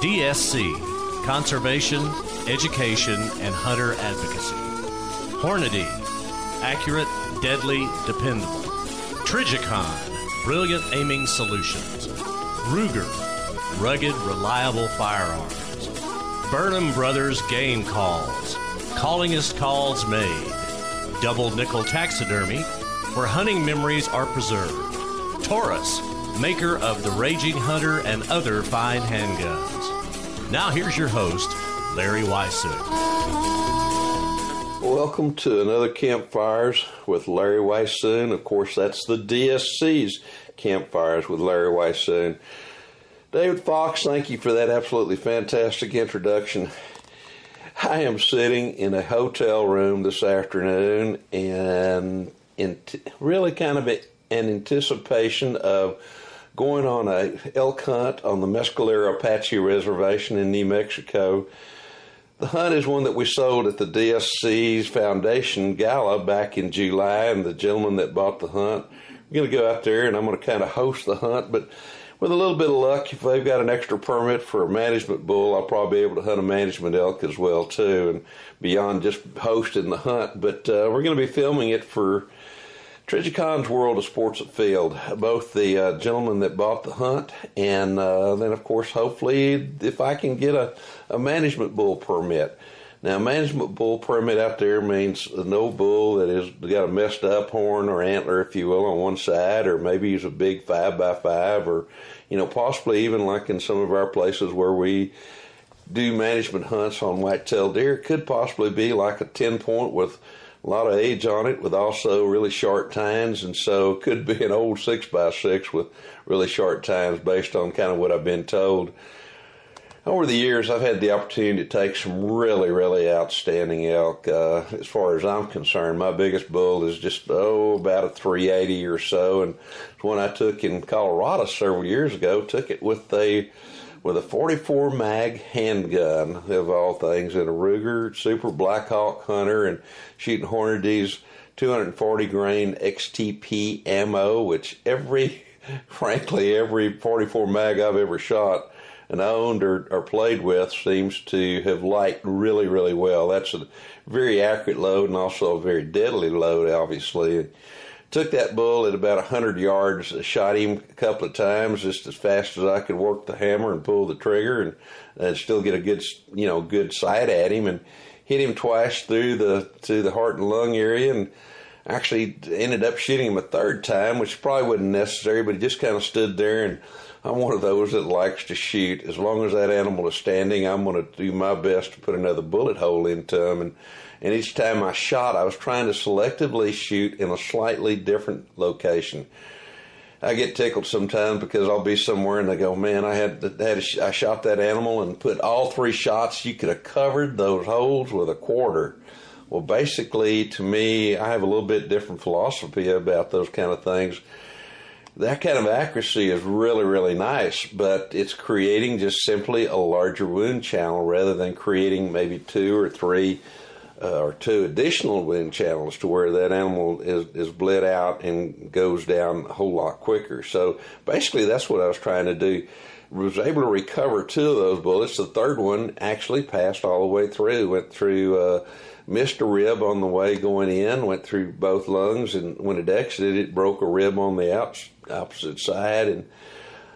DSC Conservation, Education, and Hunter Advocacy. Hornady Accurate, Deadly, Dependable. Trijicon, Brilliant Aiming Solutions. Ruger Rugged, Reliable Firearms. Burnham Brothers Game Calls. Callingest calls made. Double Nickel Taxidermy, where hunting memories are preserved. Taurus, maker of the Raging Hunter and other fine handguns. Now here's your host, Larry Weishuhn. Welcome to another Campfires with Larry Weishuhn. Of course, that's the DSC's Campfires with Larry Weishuhn. David Fox, thank you for that absolutely fantastic introduction. I am sitting in a hotel room this afternoon and in t- really kind of an anticipation of going on a elk hunt on the Mescalero Apache Reservation in New Mexico. The hunt is one that we sold at the DSC's Foundation Gala back in July, and the gentleman that bought the hunt, we're going to go out there and I'm going to kind of host the hunt, but with a little bit of luck, if they've got an extra permit for a management bull, I'll probably be able to hunt a management elk as well too, and beyond just hosting the hunt. But uh, we're going to be filming it for Trijicon's World of Sports Afield. Both the uh, gentleman that bought the hunt, and uh, then of course, hopefully, if I can get a, a management bull permit. Now, management bull permit out there means no bull that has got a messed up horn or antler, if you will, on one side, or maybe he's a big five by five, or you know, possibly even like in some of our places where we do management hunts on white-tailed deer, could possibly be like a ten point with a lot of age on it, with also really short tines, and so could be an old six by six with really short tines, based on kind of what I've been told over the years, I've had the opportunity to take some really, really outstanding elk. Uh, as far as I'm concerned, my biggest bull is just oh about a 380 or so, and one I took in Colorado several years ago. Took it with a with a 44 mag handgun of all things, and a Ruger Super Blackhawk Hunter, and shooting Hornady's 240 grain XTP ammo, which every, frankly, every 44 mag I've ever shot and owned or, or played with seems to have liked really, really well. That's a very accurate load and also a very deadly load, obviously. Took that bull at about a 100 yards, uh, shot him a couple of times just as fast as I could work the hammer and pull the trigger and, and still get a good, you know, good sight at him and hit him twice through the, to the heart and lung area and actually ended up shooting him a third time, which probably wasn't necessary, but he just kind of stood there. And I'm one of those that likes to shoot. As long as that animal is standing, I'm going to do my best to put another bullet hole into him. And, and each time I shot, I was trying to selectively shoot in a slightly different location. I get tickled sometimes because I'll be somewhere and they go, "Man, I had, had a, I shot that animal and put all three shots. You could have covered those holes with a quarter." Well, basically, to me, I have a little bit different philosophy about those kind of things. That kind of accuracy is really, really nice, but it's creating just simply a larger wound channel rather than creating maybe two or three uh, or two additional wound channels to where that animal is, is bled out and goes down a whole lot quicker. So basically, that's what I was trying to do. Was able to recover two of those bullets. The third one actually passed all the way through. Went through, uh, missed a rib on the way going in. Went through both lungs, and when it exited, it broke a rib on the out, opposite side, and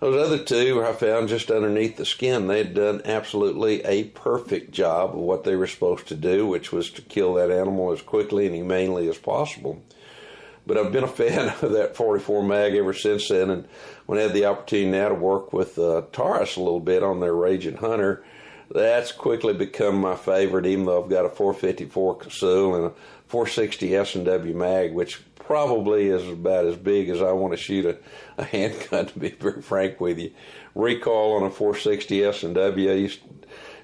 those other two I found just underneath the skin. They'd done absolutely a perfect job of what they were supposed to do, which was to kill that animal as quickly and humanely as possible. But I've been a fan of that 44 mag ever since then, and when I had the opportunity now to work with uh, Taurus a little bit on their Raging Hunter, that's quickly become my favorite. Even though I've got a 454 Casull and a 460 S&W mag, which probably is about as big as I want to shoot a, a handgun. To be very frank with you, recoil on a 460 S and W. I used to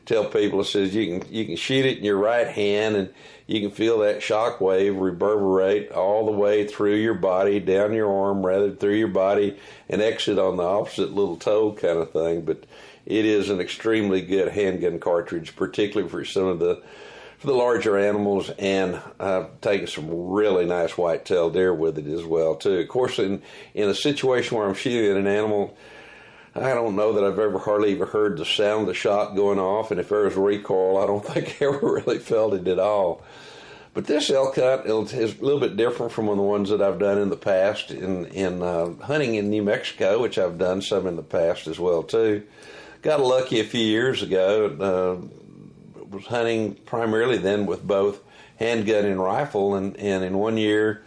tell people it says you can you can shoot it in your right hand and you can feel that shock wave reverberate all the way through your body, down your arm, rather through your body, and exit on the opposite little toe kind of thing. But it is an extremely good handgun cartridge, particularly for some of the for the larger animals, and I've taken some really nice white-tailed deer with it as well too. Of course, in in a situation where I'm shooting an animal, I don't know that I've ever hardly even heard the sound of the shot going off, and if there was recoil, I don't think I ever really felt it at all. But this elk hunt is a little bit different from the ones that I've done in the past in in uh, hunting in New Mexico, which I've done some in the past as well too. Got lucky a few years ago. Uh, was hunting primarily then with both handgun and rifle, and, and in one year,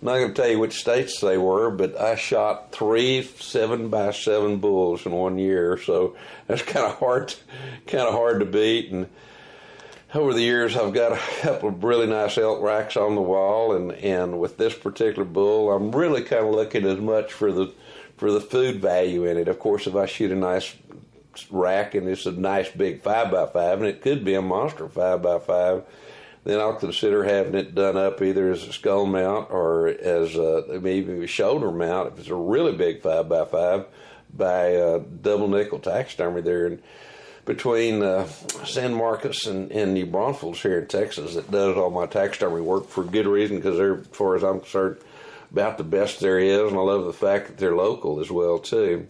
I'm not going to tell you which states they were, but I shot three seven by seven bulls in one year, so that's kind of hard, kind of hard to beat. And over the years, I've got a couple of really nice elk racks on the wall, and and with this particular bull, I'm really kind of looking as much for the for the food value in it. Of course, if I shoot a nice rack and it's a nice big five by five, and it could be a monster five by five, then I'll consider having it done up either as a skull mount or as a, maybe a shoulder mount if it's a really big five by five by a double nickel taxidermy there. And between uh, San Marcos and, and New Braunfels here in Texas that does all my taxidermy work for good reason because they're, as far as I'm concerned, about the best there is, and I love the fact that they're local as well too.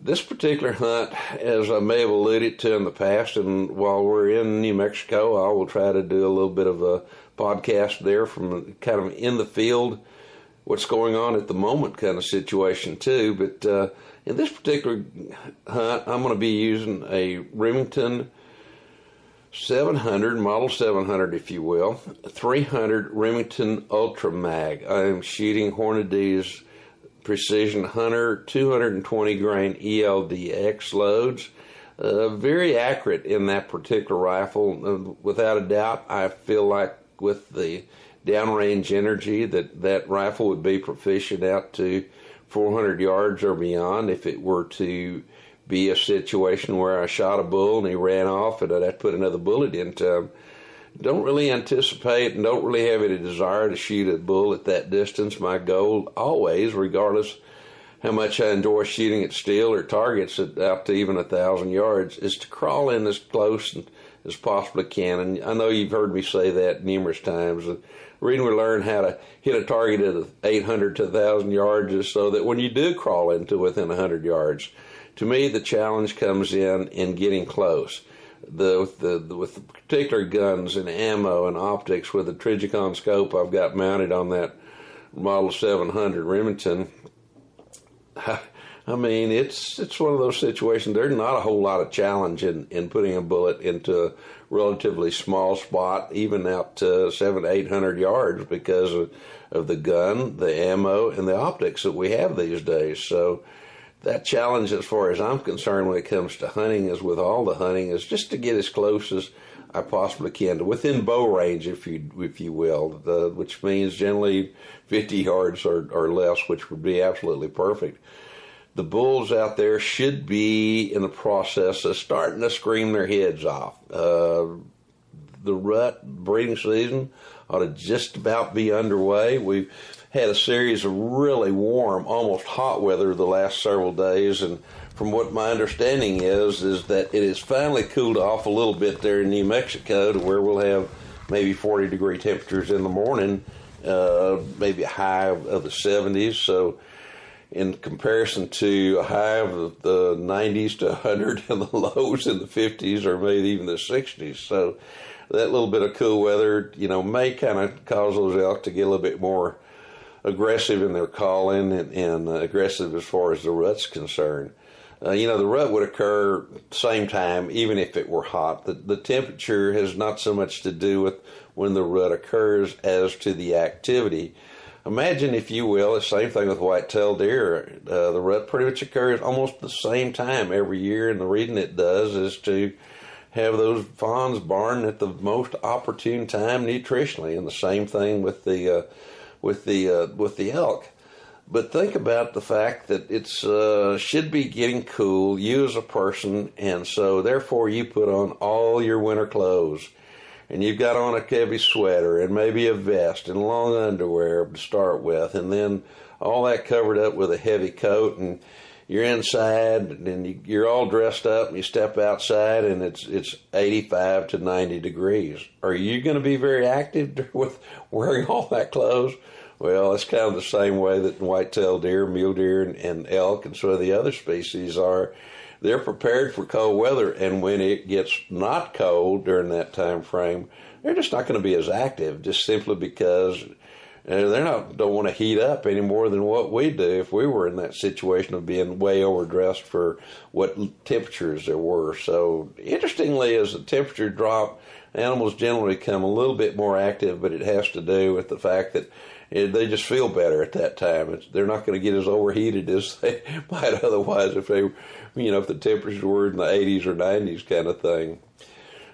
This particular hunt, as I may have alluded to in the past, and while we're in New Mexico, I will try to do a little bit of a podcast there from kind of in the field, what's going on at the moment kind of situation too. But uh, in this particular hunt, I'm going to be using a Remington 700, model 700, if you will, 300 Remington Ultra Mag. I am shooting Hornady's Precision Hunter 220 grain ELD-X loads. Uh, very accurate in that particular rifle. Uh, without a doubt, I feel like with the downrange energy that that rifle would be proficient out to 400 yards or beyond if it were to be a situation where I shot a bull and he ran off and I'd put another bullet into him don't really anticipate and don't really have any desire to shoot a bull at that distance. My goal always, regardless how much I enjoy shooting at steel or targets at out to even a thousand yards, is to crawl in as close as possibly can. And I know you've heard me say that numerous times. The reason we learn how to hit a target at 800 to 1,000 yards is so that when you do crawl into within 100 yards, to me the challenge comes in in getting close the with the, the with the particular guns and ammo and optics with the Trijicon scope I've got mounted on that Model 700 Remington. I, I mean, it's it's one of those situations. There's not a whole lot of challenge in, in putting a bullet into a relatively small spot, even out to seven, eight hundred yards, because of, of the gun, the ammo, and the optics that we have these days. So that challenge, as far as I'm concerned, when it comes to hunting, is with all the hunting, is just to get as close as I possibly can to within bow range, if you if you will, the, which means generally 50 yards or, or less, which would be absolutely perfect the bulls out there should be in the process of starting to scream their heads off. Uh, the rut breeding season ought to just about be underway. We've had a series of really warm, almost hot weather the last several days, and from what my understanding is, is that it has finally cooled off a little bit there in New Mexico to where we'll have maybe 40 degree temperatures in the morning, uh, maybe a high of the 70s. So in comparison to a high of the 90s to 100 and the lows in the 50s or maybe even the 60s. So that little bit of cool weather, you know, may kind of cause those elk to get a little bit more aggressive in their calling and, and uh, aggressive as far as the rut's concerned. Uh, you know, the rut would occur same time, even if it were hot. The, the temperature has not so much to do with when the rut occurs as to the activity imagine, if you will, the same thing with white-tailed deer. Uh, the rut pretty much occurs almost the same time every year, and the reason it does is to have those fawns barn at the most opportune time nutritionally, and the same thing with the uh, with the uh, with the elk. But think about the fact that it's uh, should be getting cool. You as a person, and so therefore you put on all your winter clothes and you've got on a heavy sweater and maybe a vest and long underwear to start with, and then all that covered up with a heavy coat, and you're inside and you're all dressed up, and you step outside, and it's it's 85 to 90 degrees. Are you going to be very active with wearing all that clothes? Well, it's kind of the same way that white-tailed deer, mule deer, and, and elk, and some of the other species are they're prepared for cold weather, and when it gets not cold during that time frame, they're just not going to be as active, just simply because they're not don't want to heat up any more than what we do if we were in that situation of being way overdressed for what temperatures there were. So interestingly, as the temperature drop, animals generally become a little bit more active, but it has to do with the fact that eh, they just feel better at that time. They're not going to get as overheated as they might otherwise if they you know, if the temperatures were in the 80s or 90s kind of thing.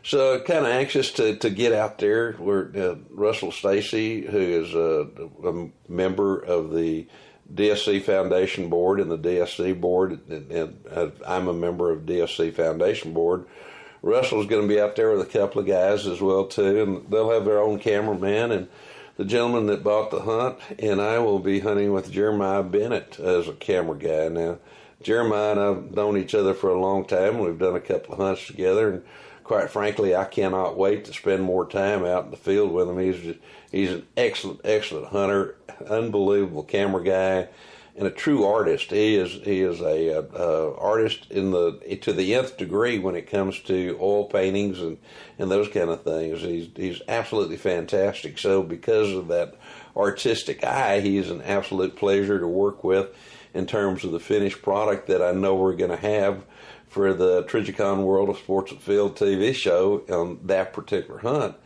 So kind of anxious to, to get out there. We're uh, Russell Stacy, who is a, a, member of the DSC Foundation Board and the DSC Board, and, and uh, I'm a member of DSC Foundation Board. Russell's going to be out there with a couple of guys as well too, and they'll have their own cameraman and the gentleman that bought the hunt, and I will be hunting with Jeremiah Bennett as a camera guy now. Jeremiah and I've known each other for a long time. We've done a couple of hunts together, and quite frankly, I cannot wait to spend more time out in the field with him. He's he's an excellent, excellent hunter, unbelievable camera guy, and a true artist. He is he is a, a, a artist in the to the nth degree when it comes to oil paintings and and those kind of things. He's he's absolutely fantastic. So because of that artistic eye, he is an absolute pleasure to work with in terms of the finished product that I know we're going to have for the Trijicon World of Sports Afield TV show on that particular hunt.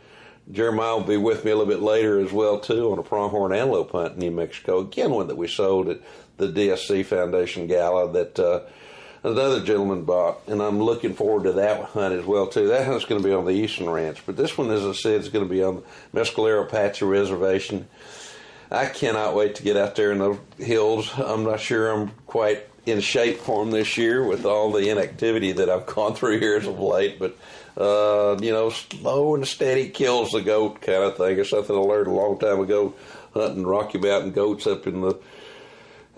Jeremiah will be with me a little bit later as well too on a pronghorn antelope hunt in New Mexico. Again, one that we sold at the DSC Foundation Gala that uh, another gentleman bought, and I'm looking forward to that hunt as well too. That hunt's going to be on the Eastern Ranch, but this one, as I said, is going to be on the Mescalero Apache Reservation. I cannot wait to get out there in those hills. I'm not sure I'm quite in shape form this year with all the inactivity that I've gone through here as of late, but uh, you know, slow and steady kills the goat kind of thing. It's something I learned a long time ago hunting Rocky Mountain goats up in the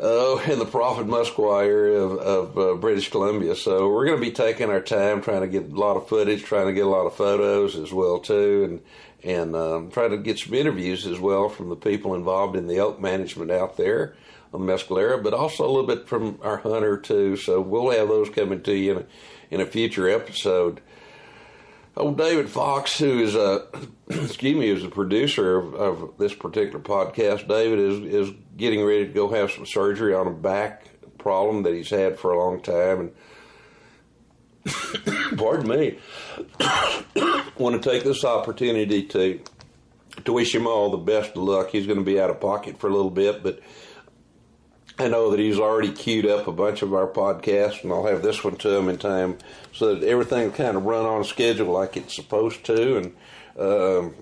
uh, in the Prophet Muskwa area of, of uh, British Columbia. So we're going to be taking our time trying to get a lot of footage, trying to get a lot of photos as well too, and and um, try to get some interviews as well from the people involved in the elk management out there on Mescalero, but also a little bit from our hunter too. So we'll have those coming to you in a, in a future episode. Old David Fox, who is a excuse me, is the producer of, of, this particular podcast. David is is getting ready to go have some surgery on a back problem that he's had for a long time. And pardon me, want to take this opportunity to to wish him all the best of luck. He's going to be out of pocket for a little bit, but I know that he's already queued up a bunch of our podcasts, and I'll have this one to him in time so that everything kind of run on schedule like it's supposed to. And um,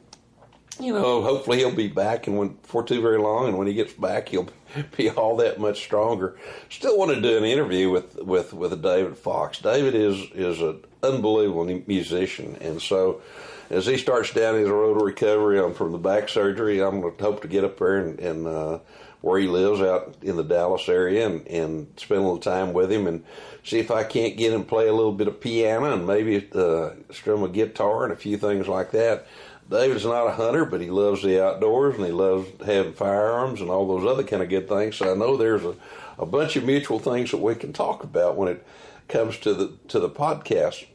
you know, hopefully he'll be back and when for too very long, and when he gets back, he'll be all that much stronger. Still want to do an interview with with with David Fox. David is is an unbelievable musician, and so as he starts down his road to recovery um, from the back surgery, I'm going to hope to get up there and, and uh, where he lives out in the Dallas area and, and spend a little time with him and see if I can't get him play a little bit of piano and maybe uh, strum a guitar and a few things like that. David's not a hunter, but he loves the outdoors and he loves having firearms and all those other kind of good things. So I know there's a, a bunch of mutual things that we can talk about when it comes to the to the podcast.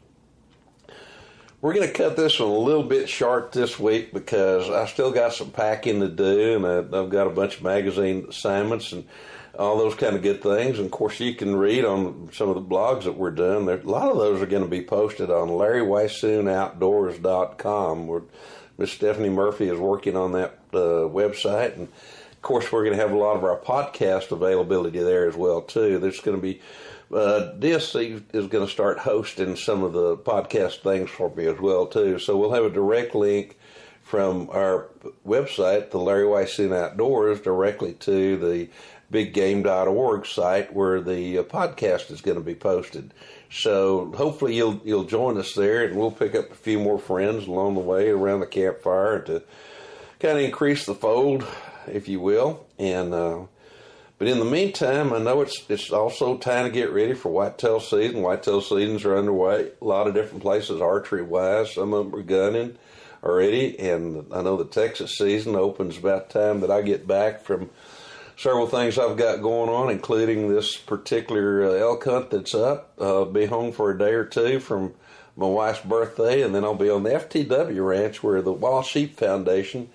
We're going to cut this one a little bit short this week because I still got some packing to do, and I, have got a bunch of magazine assignments and all those kind of good things. And of course, you can read on some of the blogs that we're doing. There, a lot of those are going to be posted on LarryWeishuhnoutdoors.com, where Miss Stephanie Murphy is working on that uh, website. And of course, we're going to have a lot of our podcast availability there as well too. There's going to be uh, DSC is going to start hosting some of the podcast things for me as well too. So we'll have a direct link from our website, the Larry Weishuhn Outdoors, directly to the biggame.org site where the uh, podcast is going to be posted. So hopefully you'll you'll join us there, and we'll pick up a few more friends along the way around the campfire to kind of increase the fold, if you will, and. Uh, but in the meantime, I know it's it's also time to get ready for whitetail season. Whitetail seasons are underway. A lot of different places archery wise. Some of them are gunning already, and I know the Texas season opens about time that I get back from several things I've got going on, including this particular uh, elk hunt that's up. I'll be home for a day or two from my wife's birthday, and then I'll be on the FTW ranch where the Wild Sheep Foundation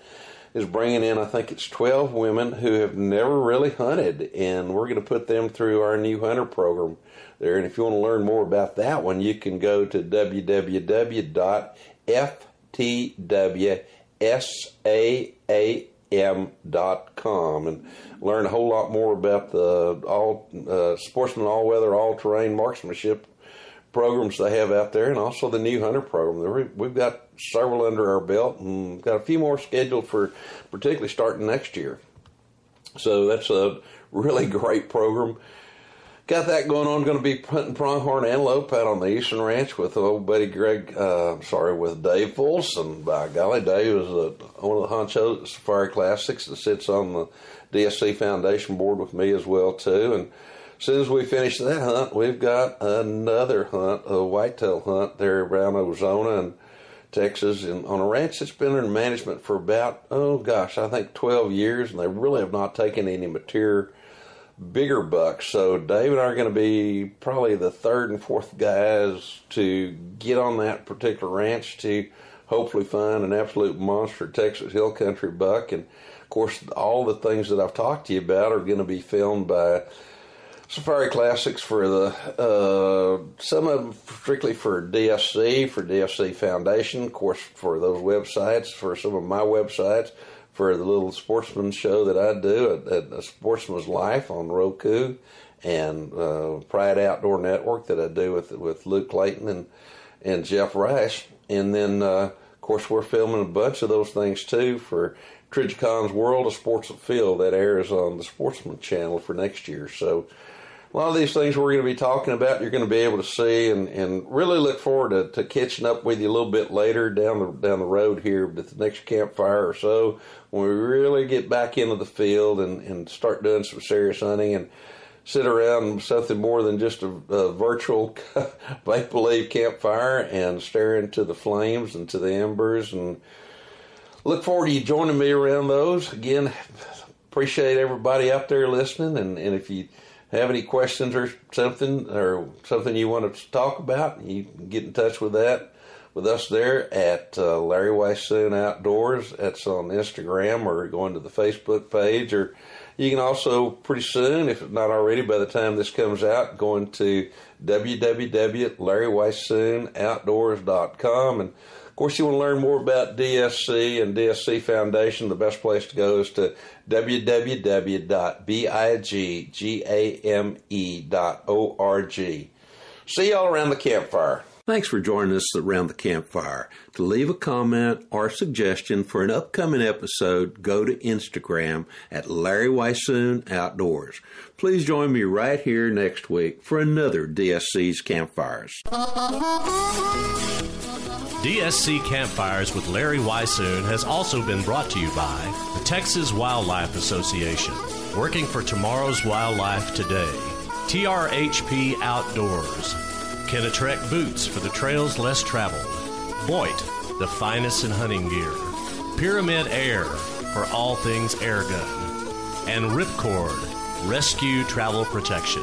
is bringing in, I think it's 12 women who have never really hunted, and we're going to put them through our new hunter program there. And if you want to learn more about that one, you can go to www.ftwsam.com and learn a whole lot more about the all uh, sportsman all weather all terrain marksmanship programs they have out there, and also the new hunter program. We've got several under our belt, and got a few more scheduled for, particularly starting next year. So that's a really great program. Got that going on. Going to be hunting pronghorn antelope out on the Eastern Ranch with old buddy Greg. Uh, sorry, with Dave Fulson. By golly, Dave is a, one of the honchos Safari Classics that sits on the DSC Foundation board with me as well too, and as soon as we finish that hunt, we've got another hunt, a whitetail hunt there around Ozona and Texas, and on a ranch that's been in management for about oh gosh, I think twelve years, and they really have not taken any mature bigger bucks. So Dave and I are going to be probably the third and fourth guys to get on that particular ranch to hopefully find an absolute monster Texas hill country buck. And of course, all the things that I've talked to you about are going to be filmed by Safari Classics for the uh, some of them strictly for DSC for DSC Foundation, of course for those websites for some of my websites for the little sportsman show that I do at, a Sportsman's Life on Roku and uh, Pride Outdoor Network that I do with with Luke Clayton and and Jeff Rash, and then uh, of course we're filming a bunch of those things too for Trijicon's World of Sports Afield that airs on the Sportsman Channel for next year. So a lot of these things we're going to be talking about, you're going to be able to see, and, and really look forward to, to catching up with you a little bit later down the down the road here at the next campfire or so, when we really get back into the field and, and start doing some serious hunting and sit around something more than just a, a virtual make believe campfire and stare into the flames and to the embers and look forward to you joining me around those again. Appreciate everybody out there listening, and, and if you have any questions or something or something you want to talk about, you can get in touch with that with us there at uh, Larry Weishuhn Outdoors. That's on Instagram or going to the Facebook page. Or you can also, pretty soon, if not already by the time this comes out, going to www.larryweishuhnoutdoors.com. And course, you want to learn more about DSC and DSC Foundation. The best place to go is to www.biggame.org. See y'all around the campfire. Thanks for joining us around the campfire. To leave a comment or suggestion for an upcoming episode, go to Instagram at Larry Weishuhn Outdoors. Please join me right here next week for another DSC's Campfires. DSC Campfires with Larry Weishuhn has also been brought to you by the Texas Wildlife Association, working for tomorrow's wildlife today. TRHP Outdoors, Kenetrek Boots for the trails less traveled. Boyd, the finest in hunting gear. Pyramid Air for all things air gun. And Ripcord, rescue travel protection.